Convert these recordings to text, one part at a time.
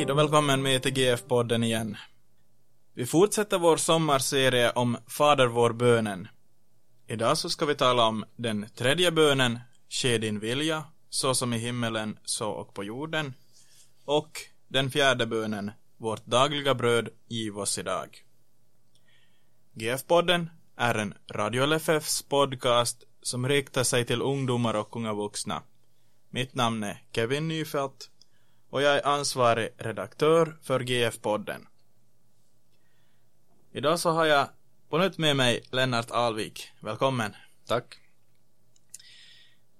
Hej och välkommen med till GF-podden igen. Vi fortsätter vår sommarserie om Fader vår bönen. Idag så ska vi tala om den tredje bönen, Ske din vilja, så som i himmelen, så och på jorden. Och den fjärde bönen, Vårt dagliga bröd, giv oss idag. GF-podden är en Radio LFFs podcast som riktar sig till ungdomar och unga vuxna. Mitt namn är Kevin Nyfelt och jag är ansvarig redaktör för GF-podden. Idag så har jag på nytt med mig Lennart Alvik. Välkommen. Tack.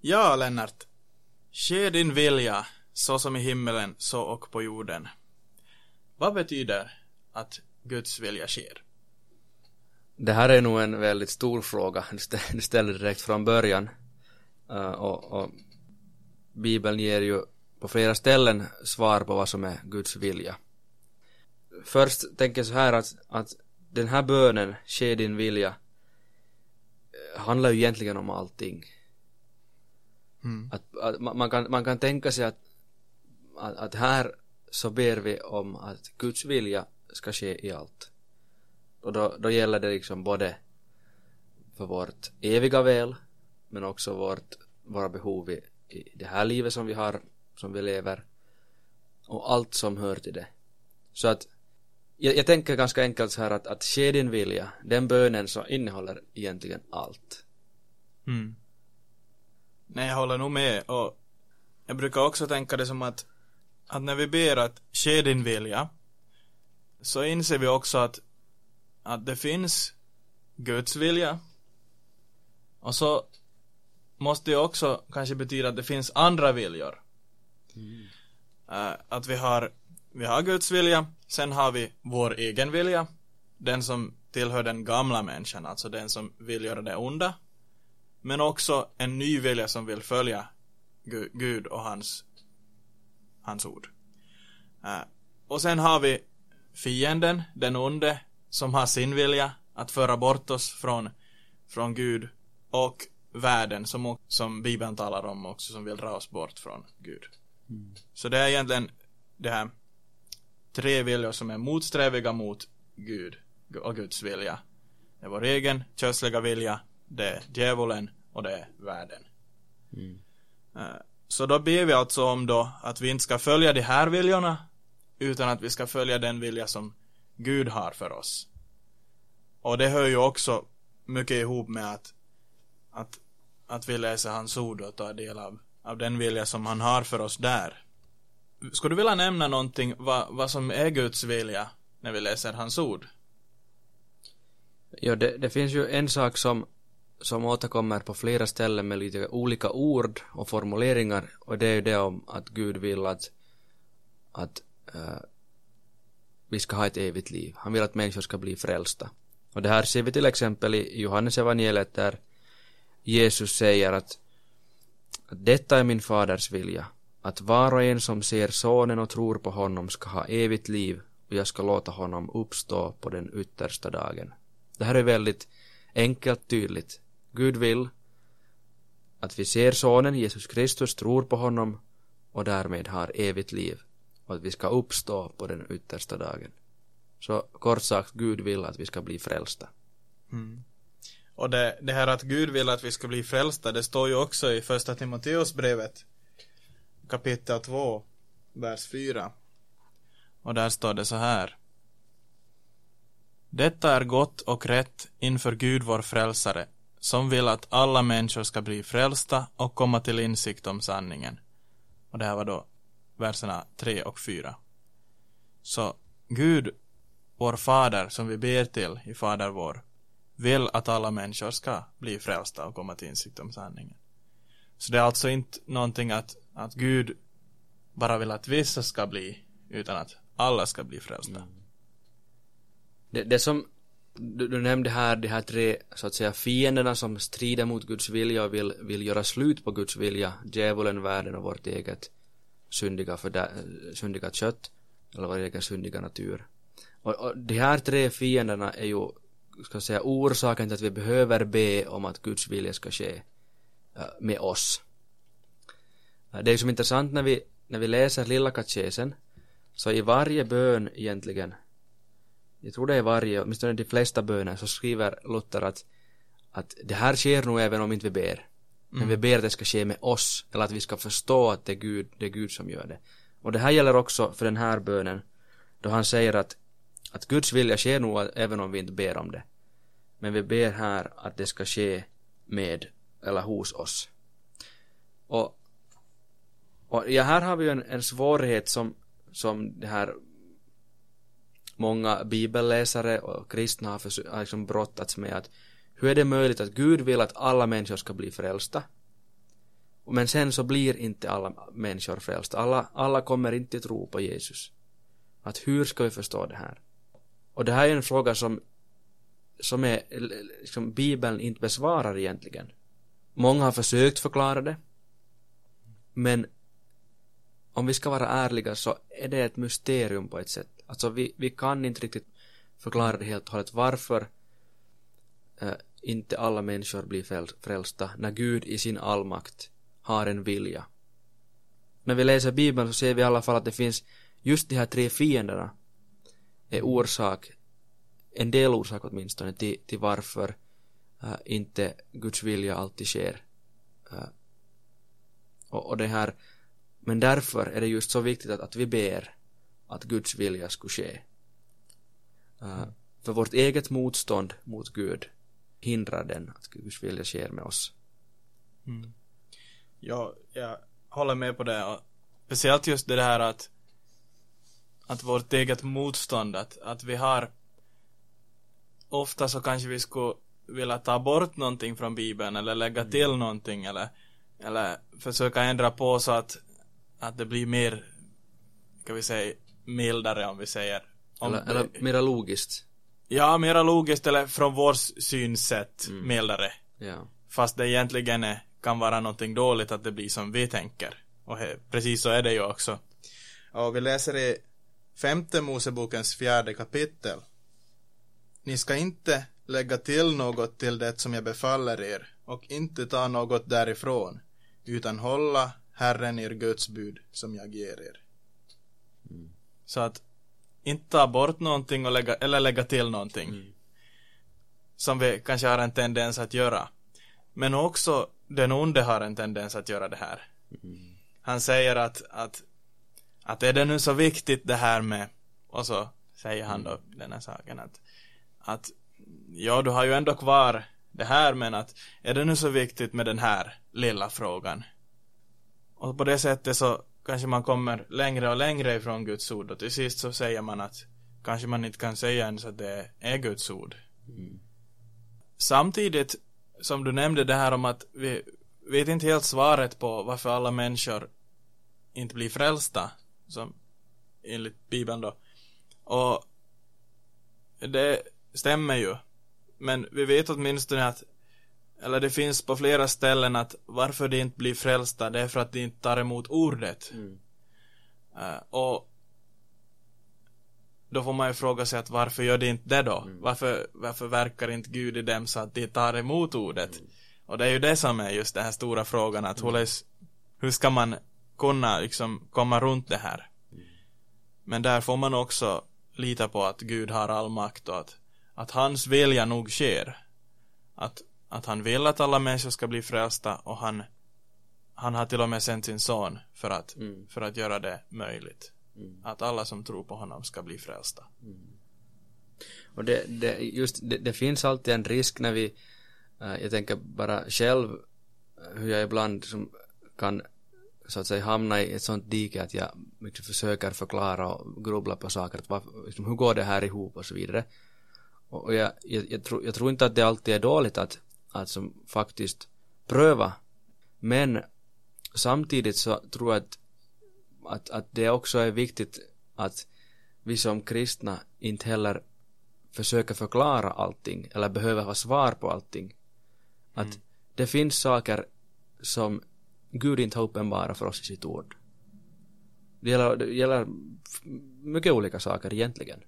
Ja, Lennart. Ske din vilja, så som i himmelen, så och på jorden. Vad betyder att Guds vilja sker? Det här är nog en väldigt stor fråga. Du ställer direkt från början. Uh, och, och Bibeln ger ju på flera ställen svar på vad som är Guds vilja. Först tänker jag så här att, att den här bönen, ske din vilja, eh, handlar ju egentligen om allting. Mm. Att, att, man, kan, man kan tänka sig att, att, att här så ber vi om att Guds vilja ska ske i allt. Och då, då gäller det liksom både för vårt eviga väl men också vårt, våra behov i, i det här livet som vi har, som vi lever och allt som hör till det. Så att jag, jag tänker ganska enkelt så här att, att ske din vilja, den bönen så innehåller egentligen allt. Mm. Nej, jag håller nog med och jag brukar också tänka det som att, att när vi ber att ske din vilja så inser vi också att, att det finns Guds vilja och så måste det också kanske betyda att det finns andra viljor. Mm. Uh, att vi har, vi har Guds vilja, sen har vi vår egen vilja, den som tillhör den gamla människan, alltså den som vill göra det onda. Men också en ny vilja som vill följa Gud och hans, hans ord. Uh, och sen har vi fienden, den onde, som har sin vilja att föra bort oss från, från Gud och världen som, som Bibeln talar om också som vill dra oss bort från Gud. Mm. Så det är egentligen det här tre viljor som är motsträviga mot Gud och Guds vilja. Det är vår egen könsliga vilja, det är djävulen och det är världen. Mm. Eh, så då ber vi alltså om då att vi inte ska följa de här viljorna utan att vi ska följa den vilja som Gud har för oss. Och det hör ju också mycket ihop med att, att, att vi läser hans ord och tar del av, av den vilja som han har för oss där. Skulle du vilja nämna någonting vad, vad som är Guds vilja när vi läser hans ord? Ja, det, det finns ju en sak som, som återkommer på flera ställen med lite olika ord och formuleringar och det är ju det om att Gud vill att, att uh, vi ska ha ett evigt liv. Han vill att människor ska bli frälsta. Och det här ser vi till exempel i Johannes evangeliet där Jesus säger att, att detta är min faders vilja, att var och en som ser sonen och tror på honom ska ha evigt liv och jag ska låta honom uppstå på den yttersta dagen. Det här är väldigt enkelt tydligt. Gud vill att vi ser sonen Jesus Kristus, tror på honom och därmed har evigt liv och att vi ska uppstå på den yttersta dagen. Så kort sagt, Gud vill att vi ska bli frälsta. Mm. Och det, det här att Gud vill att vi ska bli frälsta, det står ju också i första Timoteusbrevet kapitel 2, vers 4. Och där står det så här. Detta är gott och rätt inför Gud vår frälsare, som vill att alla människor ska bli frälsta och komma till insikt om sanningen. Och det här var då verserna 3 och 4. Så Gud, vår fader, som vi ber till i Fader vår, vill att alla människor ska bli frälsta och komma till insikt om sanningen. Så det är alltså inte någonting att, att Gud bara vill att vissa ska bli, utan att alla ska bli frälsta. Mm. Det, det som du, du, nämnde här de här tre så att säga fienderna som strider mot Guds vilja och vill, vill göra slut på Guds vilja, djävulen, världen och vårt eget syndiga, för syndiga kött eller vår egen syndiga natur. Och, och de här tre fienderna är ju ska säga orsaken till att vi behöver be om att Guds vilja ska ske uh, med oss. Uh, det är som intressant när vi, när vi läser lilla katekesen Så i varje bön egentligen, jag tror det är varje, åtminstone de flesta böner, så skriver Luther att, att det här sker nog även om inte vi ber. Men vi ber att det ska ske med oss, eller att vi ska förstå att det är Gud, det är Gud som gör det. Och det här gäller också för den här bönen, då han säger att, att Guds vilja sker nog även om vi inte ber om det. Men vi ber här att det ska ske med eller hos oss. Och, och ja, här har vi ju en, en svårighet som, som det här många bibelläsare och kristna har, försö- har liksom brottats med att hur är det möjligt att Gud vill att alla människor ska bli frälsta? Men sen så blir inte alla människor frälsta. Alla, alla kommer inte tro på Jesus. Att hur ska vi förstå det här? Och det här är en fråga som, som är, liksom, Bibeln inte besvarar egentligen. Många har försökt förklara det. Men om vi ska vara ärliga så är det ett mysterium på ett sätt. Alltså vi, vi kan inte riktigt förklara det helt och hållet varför eh, inte alla människor blir frälsta när Gud i sin allmakt har en vilja. När vi läser Bibeln så ser vi i alla fall att det finns just de här tre fienderna är orsak, en del orsak åtminstone till, till varför uh, inte Guds vilja alltid sker. Uh, och, och det här, men därför är det just så viktigt att, att vi ber att Guds vilja skulle ske. Uh, för vårt eget motstånd mot Gud hindrar den att Guds vilja sker med oss. Mm. Ja, jag håller med på det. Och speciellt just det här att att vårt eget motstånd, att, att vi har ofta så kanske vi skulle vilja ta bort någonting från Bibeln eller lägga Mm. till någonting eller, eller försöka ändra på så att, att det blir mer, kan vi säga, mildare om vi säger. Om Eller, eller mera logiskt. Ja, mera logiskt eller från vår synsätt Mm. mildare. Ja. Fast det egentligen är, kan vara någonting dåligt att det blir som vi tänker. Och he, precis så är det ju också. Och vi läser i femte Mosebokens fjärde kapitel. Ni ska inte lägga till något till det som jag befaller er och inte ta något därifrån, utan hålla Herren er Guds bud som jag ger er. Så att inte ta bort någonting och lägga, eller lägga till någonting. Mm. Som vi kanske har en tendens att göra. Men också den onde har en tendens att göra det här. Mm. Han säger att, att, att är det nu så viktigt det här med, och så säger han då den här saken att, att ja, du har ju ändå kvar det här, men att är det nu så viktigt med den här lilla frågan? Och på det sättet så kanske man kommer längre och längre ifrån Guds ord och till sist så säger man att kanske man inte kan säga ens att det är Guds ord. Mm. Samtidigt som du nämnde det här om att vi vet inte helt svaret på varför alla människor inte blir frälsta, som enligt Bibeln då. Och det stämmer ju. Men vi vet åtminstone att, eller det finns på flera ställen att varför de inte blir frälsta, det är för att de inte tar emot ordet. Mm. Eh, och då får man ju fråga sig att varför gör de inte det då? Mm. Varför, varför verkar inte Gud i dem så att de tar emot ordet? Och det är ju det som är just den här stora frågan att hur, hur ska man kunna liksom komma runt det här? Men där får man också lita på att Gud har all makt och att, att hans vilja nog sker. Att, att han vill att alla människor ska bli frälsta och han, han har till och med sänt sin son för att, Mm. för att göra det möjligt. Mm. Att alla som tror på honom ska bli frälsta. Och det, det, just, det, det finns alltid en risk när vi, eh, jag tänker bara själv eh, hur jag ibland som kan så att säga hamna i ett sånt dike att jag liksom försöker förklara och grubbla på saker, att varför, liksom, hur går det här ihop och så vidare. Och, jag, jag, jag, tror, jag tror inte att det alltid är dåligt att, att som faktiskt pröva, men samtidigt så tror jag att, att, att det också är viktigt att vi som kristna inte heller försöker förklara allting eller behöver ha svar på allting. Att det finns saker som Gud inte har uppenbara för oss i sitt ord. Det gäller, det gäller mycket olika saker egentligen.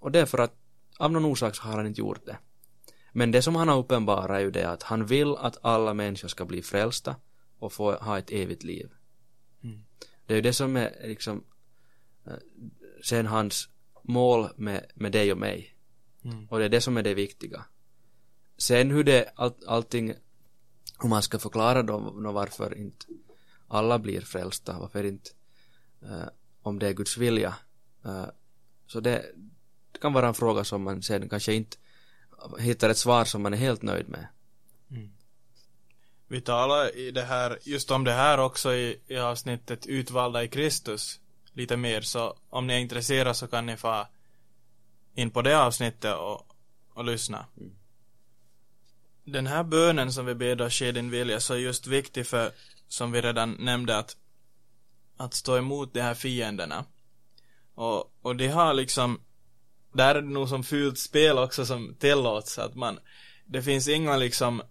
Och det är för att av någon orsak så har han inte gjort det. Men det som han har uppenbara är ju det att han vill att alla människor ska bli frälsta och få ha ett evigt liv. Mm. Det är ju det som är liksom eh, sen hans mål med, med dig och mig. Mm. Och det är det som är det viktiga. Sen hur det, all, allting, hur man ska förklara då, varför inte alla blir frälsta, varför inte, eh, om det är Guds vilja. Eh, så det kan vara en fråga som man sen kanske inte hittar ett svar som man är helt nöjd med. Vi talar i det här, just om det här också i, i avsnittet Utvalda i Kristus lite mer så om ni är intresserade så kan ni få in på det avsnittet och, och lyssna. Den här bönen som vi ber då ske din vilja så är just viktig för som vi redan nämnde att att stå emot de här fienderna. Och, och det har liksom där är det nog som fult spel också som tillåts att man det finns inga liksom eh,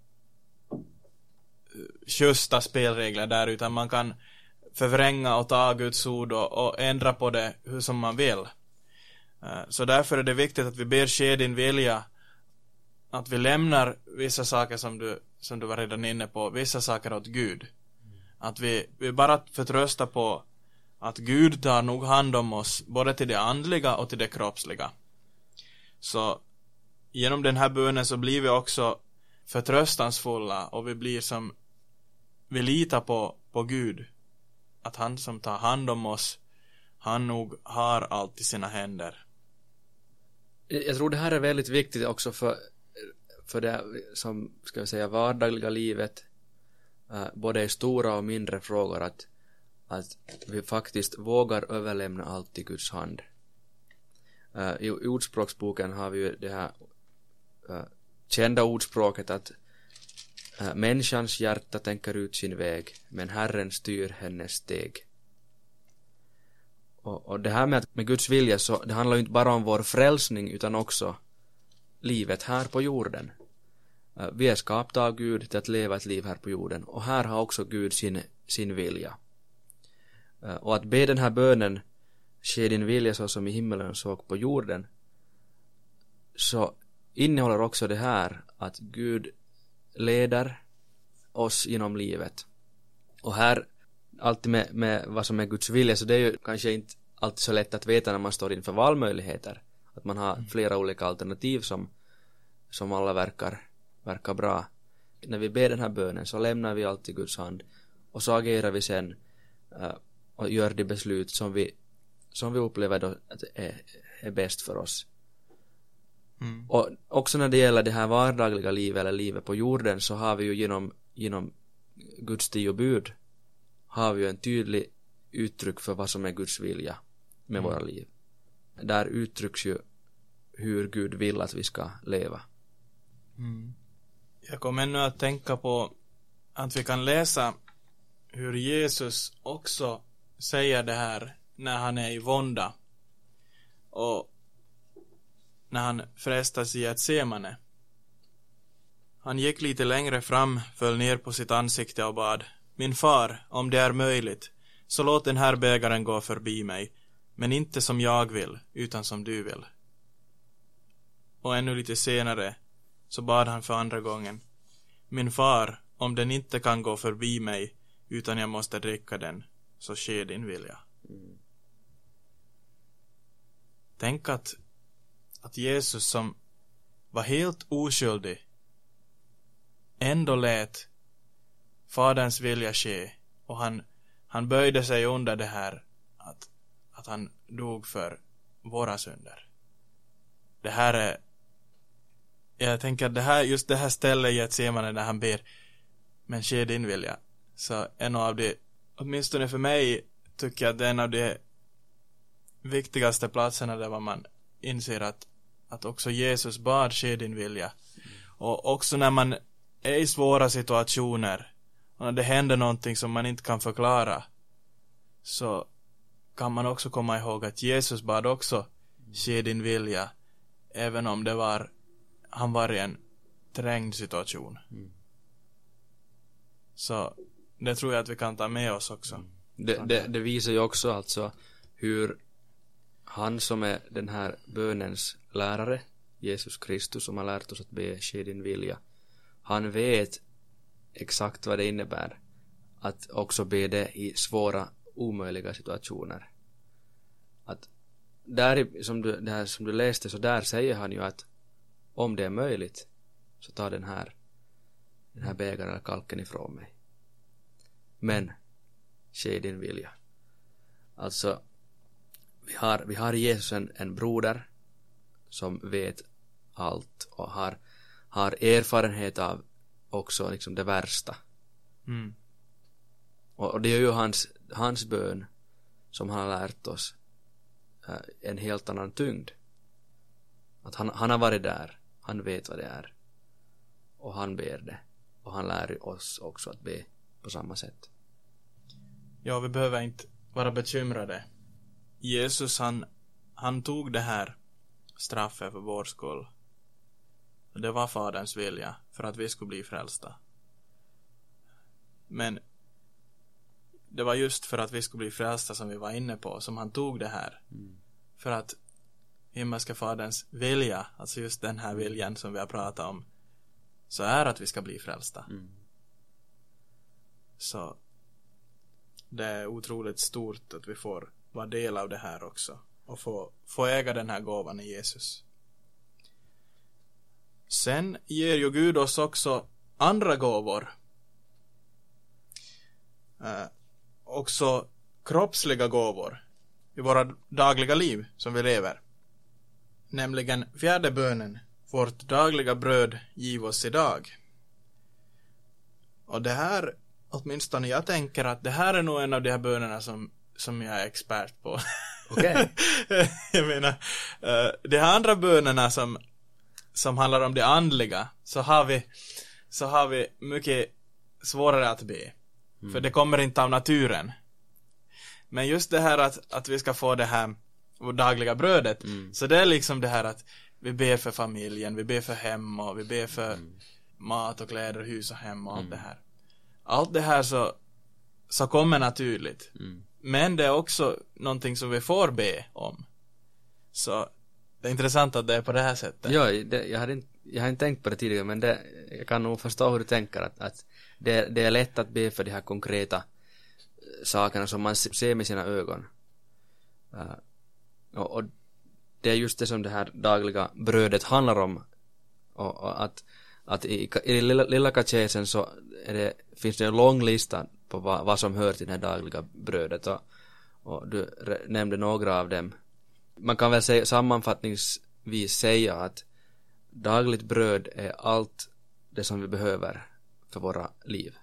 justa spelregler där utan man kan förvränga och ta Guds ord och, och ändra på det hur som man vill. Eh, så därför är det viktigt att vi ber ske din vilja att vi lämnar vissa saker som du, som du var redan inne på, vissa saker åt Gud. Att vi, vi bara förtröstar på att Gud tar nog hand om oss både till det andliga och till det kroppsliga. Så genom den här bönen så blir vi också förtröstansfulla och vi blir som vi litar på, på Gud. Att han som tar hand om oss, han nog har allt i sina händer. Jag tror det här är väldigt viktigt också för, för det som, ska vi säga, vardagliga livet, eh, både i stora och mindre frågor, att, att vi faktiskt vågar överlämna allt i Guds hand. Eh, I ordspråksboken har vi ju det här uh, kända ordspråket att uh, människans hjärta tänker ut sin väg, men Herren styr hennes steg. Och, och det här med, att, med Guds vilja så det handlar ju inte bara om vår frälsning utan också livet här på jorden. Vi är skapta av Gud till att leva ett liv här på jorden och här har också Gud sin, sin vilja. Och att be den här bönen ske din vilja så som i himmelen såg på jorden så innehåller också det här att Gud leder oss genom livet. Och här, alltid med, med vad som är Guds vilja, så det är ju kanske inte alltid så lätt att veta när man står inför valmöjligheter. Att man har flera olika alternativ som, som alla verkar, verkar bra. När vi ber den här bönen så lämnar vi allt i Guds hand och så agerar vi sen eh, och gör de beslut som vi, som vi upplever då att är, är bäst för oss. Mm. Och också när det gäller det här vardagliga livet eller livet på jorden så har vi ju genom, genom Guds tio bud har vi ju en tydlig uttryck för vad som är Guds vilja med våra liv. Där uttrycks ju hur Gud vill att vi ska leva. Mm. Jag kommer ännu att tänka på att vi kan läsa hur Jesus också säger det här när han är i vånda. Och när han frestas i att se manne. Han gick lite längre fram, föll ner på sitt ansikte och bad. Min far, om det är möjligt, så låt den här bägaren gå förbi mig, men inte som jag vill, utan som du vill. Och ännu lite senare så bad han för andra gången. Min far, om den inte kan gå förbi mig, utan jag måste dricka den, så sker din vilja. Mm. Tänk att, att Jesus som var helt oskyldig ändå lät Faderns vilja ske och han, han böjde sig under det här att, att han dog för våra synder. Det här är jag tänker att det här, just det här stället i Getsemane när han ber men ske din vilja så en av de åtminstone för mig tycker jag att det är en av de viktigaste platserna där man inser att att också Jesus bad ske din vilja och också när man är i svåra situationer och när det händer någonting som man inte kan förklara så kan man också komma ihåg att Jesus bad också ske din vilja även om det var han var i en trängd situation. Så det tror jag att vi kan ta med oss också. Mm. Det, det, det visar ju också alltså hur han som är den här bönens lärare, Jesus Kristus som har lärt oss att be ske din vilja, han vet exakt vad det innebär att också be det i svåra, omöjliga situationer. att där som du, det här som du läste så där säger han ju att om det är möjligt så ta den här den här bägaren eller kalken ifrån mig. Men ske din vilja. Alltså vi har, vi har Jesus en, en broder som vet allt och har, har erfarenhet av också liksom det värsta. Mm. Och, och det är ju hans, hans bön som han har lärt oss eh, en helt annan tyngd. Att han, han har varit där, han vet vad det är. Och han ber det. Och han lär oss också att be på samma sätt. Ja, vi behöver inte vara bekymrade. Jesus, han, han tog det här straffet för vår skull. Det var Faderns vilja för att vi skulle bli frälsta. Men det var just för att vi skulle bli frälsta som vi var inne på, som han tog det här. För att himmelska Faderns vilja, alltså just den här viljan som vi har pratat om, så är att vi ska bli frälsta. Så det är otroligt stort att vi får vara del av det här också och få, få äga den här gåvan i Jesus. Sen ger ju Gud oss också andra gåvor. Eh, också kroppsliga gåvor i våra dagliga liv som vi lever. Nämligen fjärde bönen, vårt dagliga bröd giv oss idag. Och det här, åtminstone jag tänker att det här är nog en av de här bönerna som, som jag är expert på. Okej. jag menar, eh, de här andra bönerna som, som handlar om det andliga, så har vi, så har vi mycket svårare att be. För det kommer inte av naturen. Men just det här att, att vi ska få det här, vårt dagliga brödet, så det är liksom det här att vi ber för familjen, vi ber för hem och vi ber för mat och kläder, hus och hem och allt det här. Allt det här så, så kommer naturligt. Men det är också någonting som vi får be om. Så det är intressant att det är på det här sättet. Ja, det, jag, hade inte, jag har inte tänkt på det tidigare men det, jag kan nog förstå hur du tänker att, att det, det är lätt att be för de här konkreta eh, sakerna som man ser med sina ögon. Uh, och, och det är just det som det här dagliga brödet handlar om. Och, och att, att i, i lilla, lilla katekesen så det, finns det en lång lista på vad, vad som hör till det här dagliga brödet och, och du nämnde några av dem. Man kan väl säga, sammanfattningsvis säga att dagligt bröd är allt det som vi behöver för våra liv.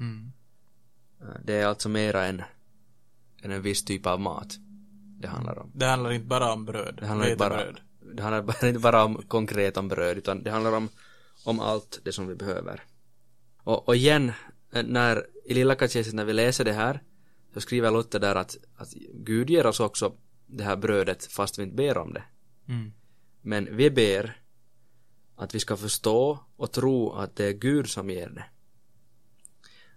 Mm. Eh, Det är alltså mera än, än en viss typ av mat det handlar om. Det handlar inte bara om bröd. Det handlar inte bara, vetebröd. det handlar inte bara om konkret om bröd utan det handlar om, om allt det som vi behöver. Och, och igen, eh, när i Lilla katekesen när vi läser det här så skriver Luther där att, att Gud ger oss också det här brödet fast vi inte ber om det. Mm. Men vi ber att vi ska förstå och tro att det är Gud som ger det.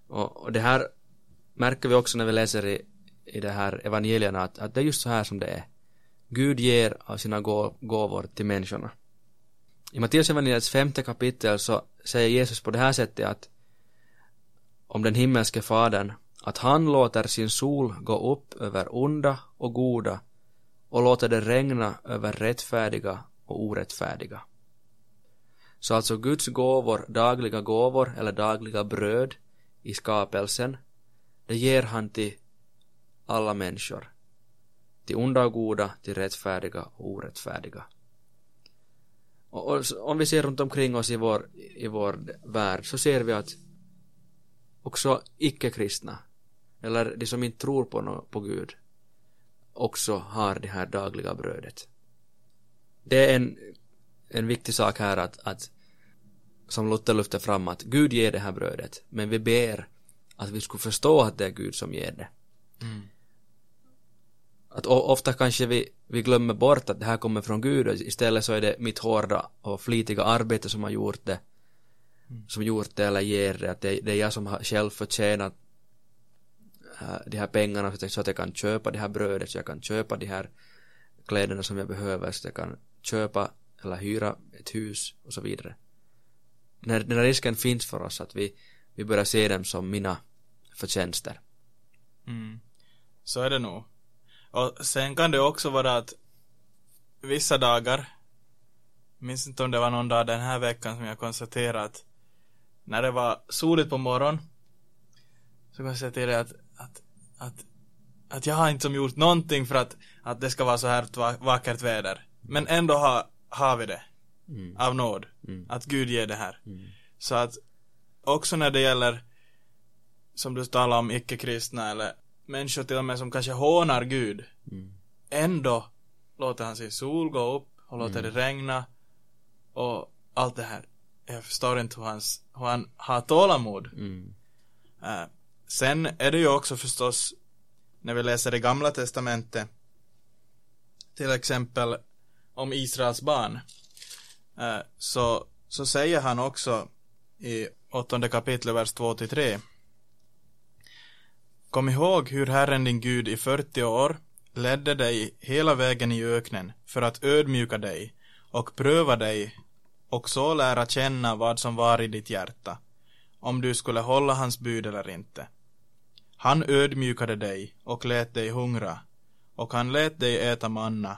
Och, och det här märker vi också när vi läser i, i det här evangelierna att, att det är just så här som det är. Gud ger av sina gå- gåvor till människorna. I Matteus evangeliets femte kapitel så säger Jesus på det här sättet att om den himmelske fadern att han låter sin sol gå upp över onda och goda och låter det regna över rättfärdiga och orättfärdiga. Så alltså Guds gåvor, dagliga gåvor eller dagliga bröd i skapelsen, det ger han till alla människor. Till onda och goda, till rättfärdiga och orättfärdiga. Och, och om vi ser runt omkring oss i vår, i vår värld så ser vi att också icke-kristna, eller de som inte tror på, nå på Gud, också har det här dagliga brödet. Det är en, en viktig sak här att, att som Luther lyfter fram att Gud ger det här brödet, men vi ber att vi skulle förstå att det är Gud som ger det. Mm. Att ofta kanske vi, vi glömmer bort att det här kommer från Gud och istället så är det mitt hårda och flitiga arbete som har gjort det som gjort det eller ger det, att det, det är jag som har själv förtjänat äh, de här pengarna så att, jag kan köpa det här brödet, så jag kan köpa de här kläderna som jag behöver, så att jag kan köpa eller hyra ett hus och så vidare. När den här risken finns för oss att vi, vi börjar se dem som mina förtjänster. Mm. Så är det nog. Och sen kan det också vara att vissa dagar, minns inte om det var någon dag den här veckan som jag konstaterade att när det var soligt på morgonen så konstaterade jag att, att, att, att jag har inte som gjort någonting för att, att det ska vara så här va- vackert väder. Men ändå har, har vi det. Mm. Av nåd. Mm. Att Gud ger det här. Mm. Så att också när det gäller som du talar om icke-kristna eller människor till och med som kanske hånar Gud Mm. ändå låter han sin sol gå upp och låter Mm. det regna och allt det här. Jag förstår inte hur, hans, hur han har tålamod. Mm. Eh, sen är det ju också förstås när vi läser det gamla testamentet till exempel om Israels barn eh, så, så säger han också i åttonde kapitlet vers 2 till 3 Kom ihåg hur Herren din Gud i 40 år ledde dig hela vägen i öknen för att ödmjuka dig och pröva dig och så lära känna vad som var i ditt hjärta om du skulle hålla hans bud eller inte. Han ödmjukade dig och lät dig hungra och han lät dig äta manna,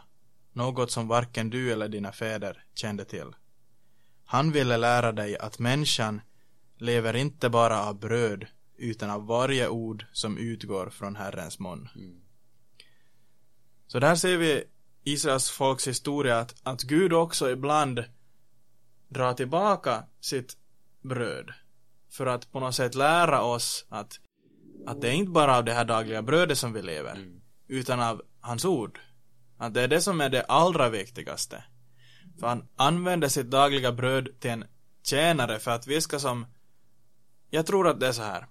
något som varken du eller dina fäder kände till. Han ville lära dig att människan lever inte bara av bröd utan av varje ord som utgår från Herrens mun. Mm. Så där ser vi Israels folks historia att, att Gud också ibland drar tillbaka sitt bröd för att på något sätt lära oss att, att det är inte bara av det här dagliga brödet som vi lever Mm. utan av hans ord. Att det är det som är det allra viktigaste. För han använder sitt dagliga bröd till en tjänare för att vi ska som jag tror att det är så här.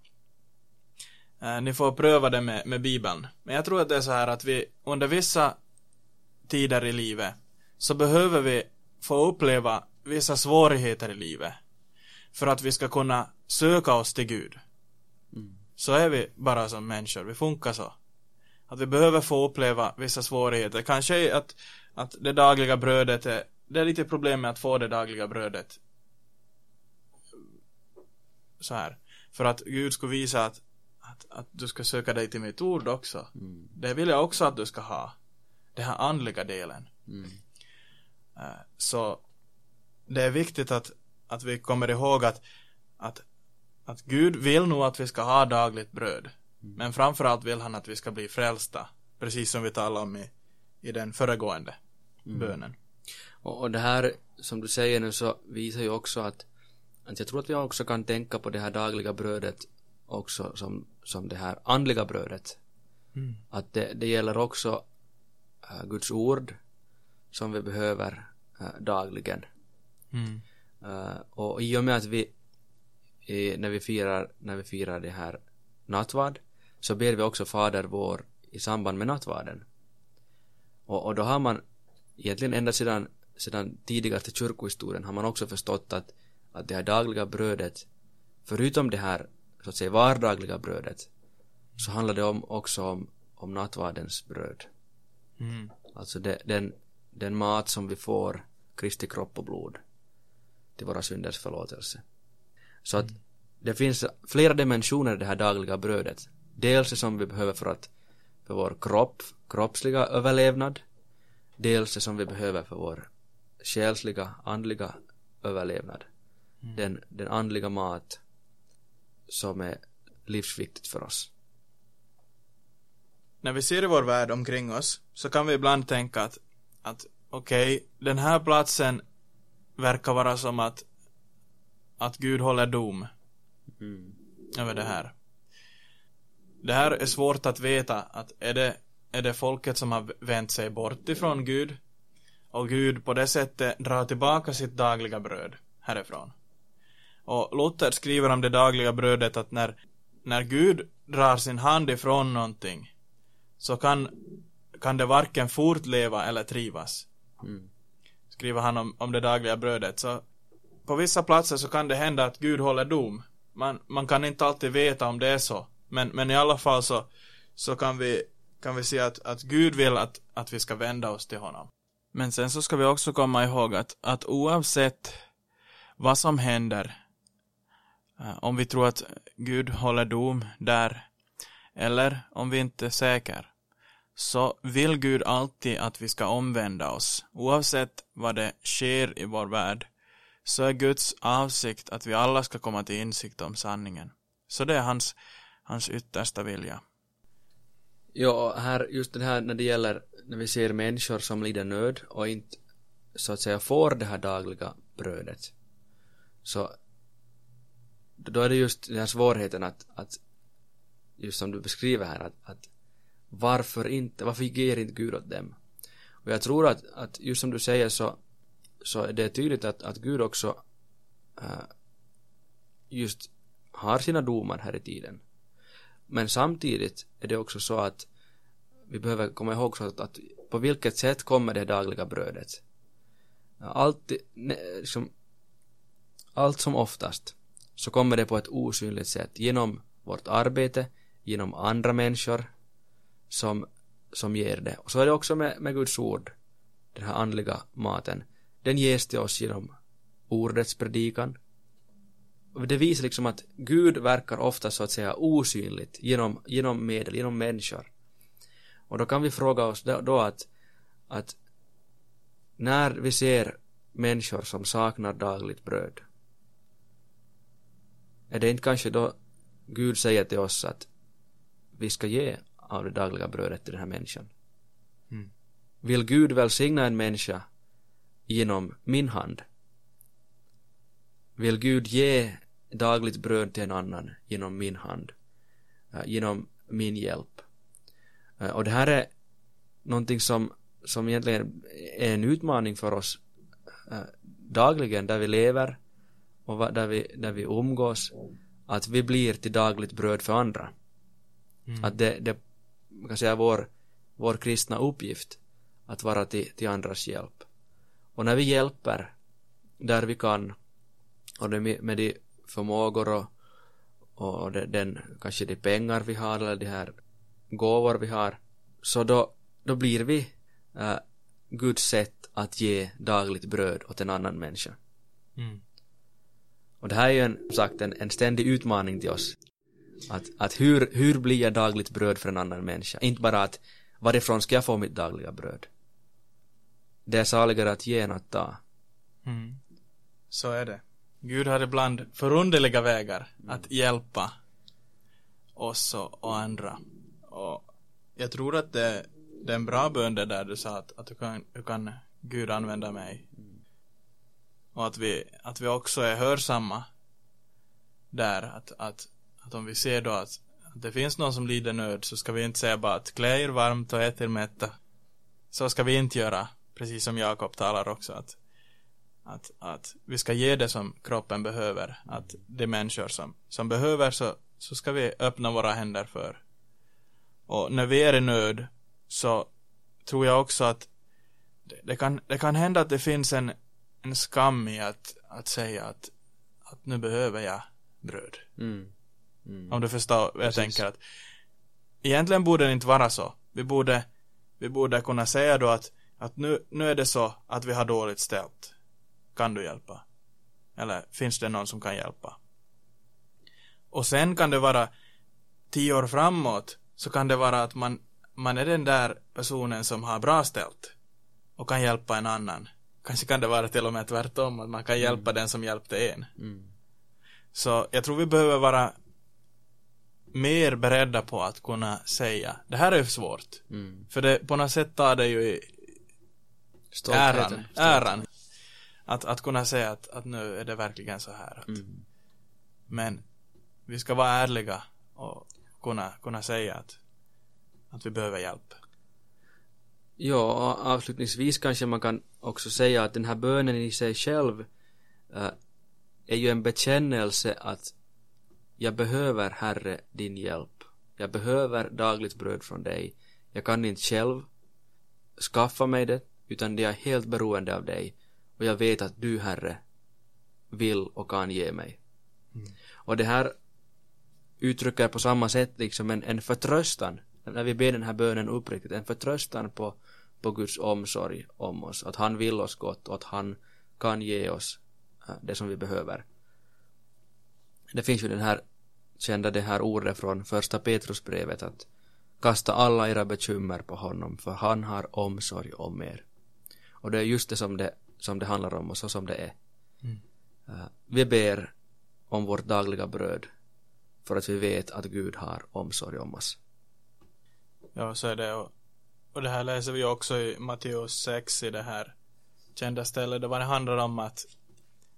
Eh, ni får pröva det med, med bibeln. Men jag tror att det är så här att vi under vissa tider i livet så behöver vi få uppleva vissa svårigheter i livet. För att vi ska kunna söka oss till Gud. Mm. Så är vi bara som människor, vi funkar så. Att vi behöver få uppleva vissa svårigheter. Kanske att, att det dagliga brödet är, det är lite problem med att få det dagliga brödet. Så här. För att Gud skulle visa att, att, att du ska söka dig till mitt ord också. Mm. Det vill jag också att du ska ha. Den här andliga delen. Mm. Eh, Så det är viktigt att, att vi kommer ihåg att, att, att Gud vill nog att vi ska ha dagligt bröd. Men framförallt vill han att vi ska bli frälsta. Precis som vi talade om i, i den föregående bönen. Och, och det här som du säger nu så visar ju också att, att jag tror att vi också kan tänka på det här dagliga brödet också som, som det här andliga brödet. Mm. Att det, det gäller också äh, Guds ord som vi behöver äh, dagligen. Mm. Äh, och i och med att vi när vi firar när vi firar det här nattvard så ber vi också Fader vår i samband med nattvarden. Och, och då har man egentligen ända sedan, sedan tidigaste kyrkohistorien har man också förstått att, att det här dagliga brödet förutom det här så att säga vardagliga brödet så handlar det om, också om, om nattvardens bröd. Mm. Alltså det, den, den mat som vi får Kristi kropp och blod till våra synders förlåtelse. Så att det finns flera dimensioner i det här dagliga brödet. Dels det som vi behöver för att för vår kropp, kroppsliga överlevnad. Dels det som vi behöver för vår själsliga, andliga överlevnad. Den, den andliga mat som är livsviktigt för oss. När vi ser i vår värld omkring oss så kan vi ibland tänka att, att okej, den här platsen verkar vara som att, att Gud håller dom Mm. över det här. Det här är svårt att veta att är det, är det folket som har vänt sig bort ifrån Gud och Gud på det sättet drar tillbaka sitt dagliga bröd härifrån. Och Luther skriver om det dagliga brödet att när, när Gud drar sin hand ifrån någonting så kan, kan det varken fortleva eller trivas. Mm. Skriver han om, om det dagliga brödet. Så på vissa platser så kan det hända att Gud håller dom. Man, man kan inte alltid veta om det är så. Men, men i alla fall så, så kan vi, kan vi se att, att Gud vill att, att vi ska vända oss till honom. Men sen så ska vi också komma ihåg att, att oavsett vad som händer, eh, om vi tror att Gud håller dom där, eller om vi inte är säkra, så vill Gud alltid att vi ska omvända oss. Oavsett vad det sker i vår värld så är Guds avsikt att vi alla ska komma till insikt om sanningen. Så det är hans, hans yttersta vilja. Ja, här, just det här när det gäller när vi ser människor som lider nöd och inte så att säga får det här dagliga brödet. Så då är det just den här svårigheten att, att just som du beskriver här att, att varför inte, varför ger inte Gud åt dem? Och jag tror att, att just som du säger så, så är det tydligt att, att Gud också äh, just har sina domar här i tiden. Men samtidigt är det också så att vi behöver komma ihåg så att, att på vilket sätt kommer det dagliga brödet? Allt, liksom, allt som oftast så kommer det på ett osynligt sätt genom vårt arbete, genom andra människor som, som ger det. Och så är det också med, med Guds ord, den här andliga maten. Den ges till oss genom ordets predikan. Och det visar liksom att Gud verkar ofta så att säga osynligt genom, genom medel, genom människor. Och då kan vi fråga oss då, då att, att när vi ser människor som saknar dagligt bröd är det inte kanske då Gud säger till oss att vi ska ge av det dagliga brödet till den här människan? Mm. Vill Gud välsigna en människa genom min hand? Vill Gud ge dagligt bröd till en annan genom min hand? Uh, genom min hjälp? Uh, och det här är någonting som, som egentligen är en utmaning för oss uh, dagligen där vi lever och där vi, där vi umgås att vi blir till dagligt bröd för andra. Mm. Att det, det man kan säga vår, vår kristna uppgift att vara till, till andras hjälp. Och när vi hjälper där vi kan och det med, de förmågor och, och den, kanske de pengar vi har eller de här gåvor vi har så då, då blir vi äh, Guds sätt att ge dagligt bröd åt en annan människa. Mm. Och det här är ju en, sagt en, en ständig utmaning till oss. Att, att hur, hur blir jag dagligt bröd för en annan människa? Inte bara att varifrån ska jag få mitt dagliga bröd? Det är saligare att ge än att ta. Mm. Så är det. Gud har ibland förunderliga vägar mm. att hjälpa oss och, andra. Och jag tror att det, det är en bra bön det där du sa att, att du kan, du kan Gud använda mig? Mm. Och att vi, att vi också är hörsamma där. Att, att, att om vi ser då att, att det finns någon som lider nöd så ska vi inte säga bara att klä er varmt och ät er mätta. Så ska vi inte göra. Precis som Jakob talar också att, att, att vi ska ge det som kroppen behöver. Att de människor som, som behöver så, så ska vi öppna våra händer för. Och när vi är i nöd så tror jag också att det, det, kan, det kan hända att det finns en, en skam i att, att säga att, att nu behöver jag bröd. Mm. Mm. Om du förstår vad jag Precis. tänker att egentligen borde det inte vara så. Vi borde, vi borde kunna säga då att, att nu, nu är det så att vi har dåligt ställt. Kan du hjälpa? Eller finns det någon som kan hjälpa? Och sen kan det vara tio år framåt så kan det vara att man, man är den där personen som har bra ställt och kan hjälpa en annan Kanske kan det vara till och med tvärtom, att man kan hjälpa mm. den som hjälpte en. Mm. Så jag tror vi behöver vara mer beredda på att kunna säga, det här är svårt. Mm. För det, på något sätt tar det ju i äran, äran. Att, att kunna säga att, att nu är det verkligen så här. Att, mm. Men vi ska vara ärliga och kunna, kunna säga att, att vi behöver hjälp. Ja, avslutningsvis kanske man kan också säga att den här bönen i sig själv äh, är ju en bekännelse att jag behöver Herre din hjälp. Jag behöver dagligt bröd från dig. Jag kan inte själv skaffa mig det, utan det är helt beroende av dig. Och jag vet att du, Herre, vill och kan ge mig. Mm. Och det här uttrycker på samma sätt liksom en, en förtröstan när vi ber den här bönen uppriktigt, en förtröstan på, på Guds omsorg om oss, att han vill oss gott och att han kan ge oss äh, det som vi behöver. Det finns ju den här kända det här ordet från första Petrusbrevet att, Kasta alla era bekymmer på honom, för han har omsorg om er. Och det är just det som det, som det handlar om och så som det är. Mm. Uh, vi ber om vårt dagliga bröd för att vi vet att Gud har omsorg om oss. Ja, så är det. Och, och det här läser vi också i Matteus 6 i det här kända stället. Där det handlar om att,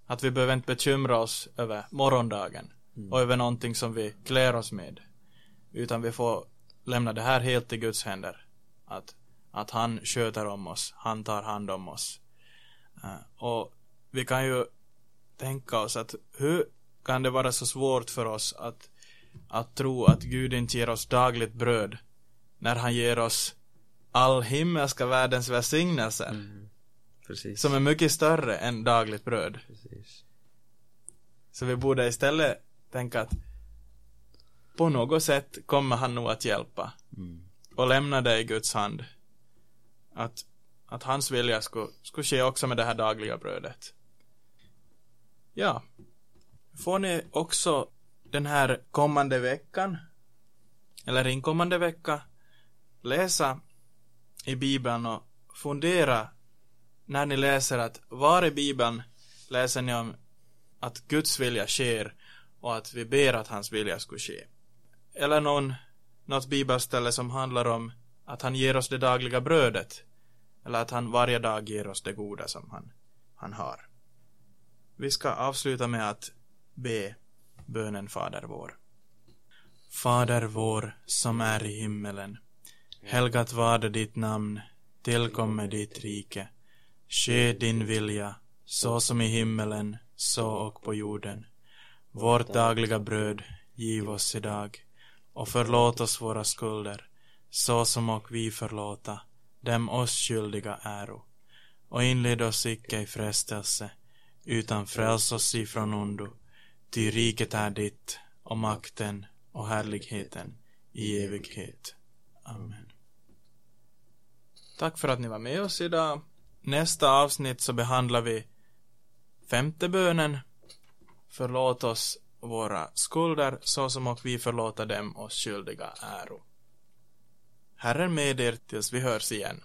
att vi behöver inte bekymra oss över morgondagen. Mm. Och över någonting som vi klär oss med. Utan vi får lämna det här helt i Guds händer. Att, att han sköter om oss. Han tar hand om oss. Uh, och vi kan ju tänka oss att hur kan det vara så svårt för oss att, att tro att Gud inte ger oss dagligt bröd när han ger oss all himmelska världens välsignelser. Mm. Precis. Som är mycket större än dagligt bröd. Precis. Så vi borde istället tänka att på något sätt kommer han nog att hjälpa. Mm. Och lämna det i Guds hand. Att, att hans vilja skulle, skulle ske också med det här dagliga brödet. Ja. Får ni också den här kommande veckan, eller inkommande vecka, läsa i Bibeln och fundera när ni läser att var i Bibeln läser ni om att Guds vilja sker och att vi ber att hans vilja skulle ske. Eller någon, något bibelställe som handlar om att han ger oss det dagliga brödet. Eller att han varje dag ger oss det goda som han, han har. Vi ska avsluta med att be bönen Fader vår. Fader vår som är i himmelen. Helgat varde ditt namn. Tillkomme ditt rike. Ske din vilja, så som i himmelen, så och på jorden. Vårt dagliga bröd giv oss idag och förlåt oss våra skulder, så som och vi förlåta dem oss skyldiga äro. Och inled oss icke i frestelse, utan fräls oss ifrån ondo. Ty riket är ditt, och makten och härligheten i evighet. Amen. Tack för att ni var med oss idag. Nästa avsnitt så behandlar vi femte bönen. Förlåt oss våra skulder så som och vi förlåta dem oss skyldiga äro. Herren med er tills vi hörs igen.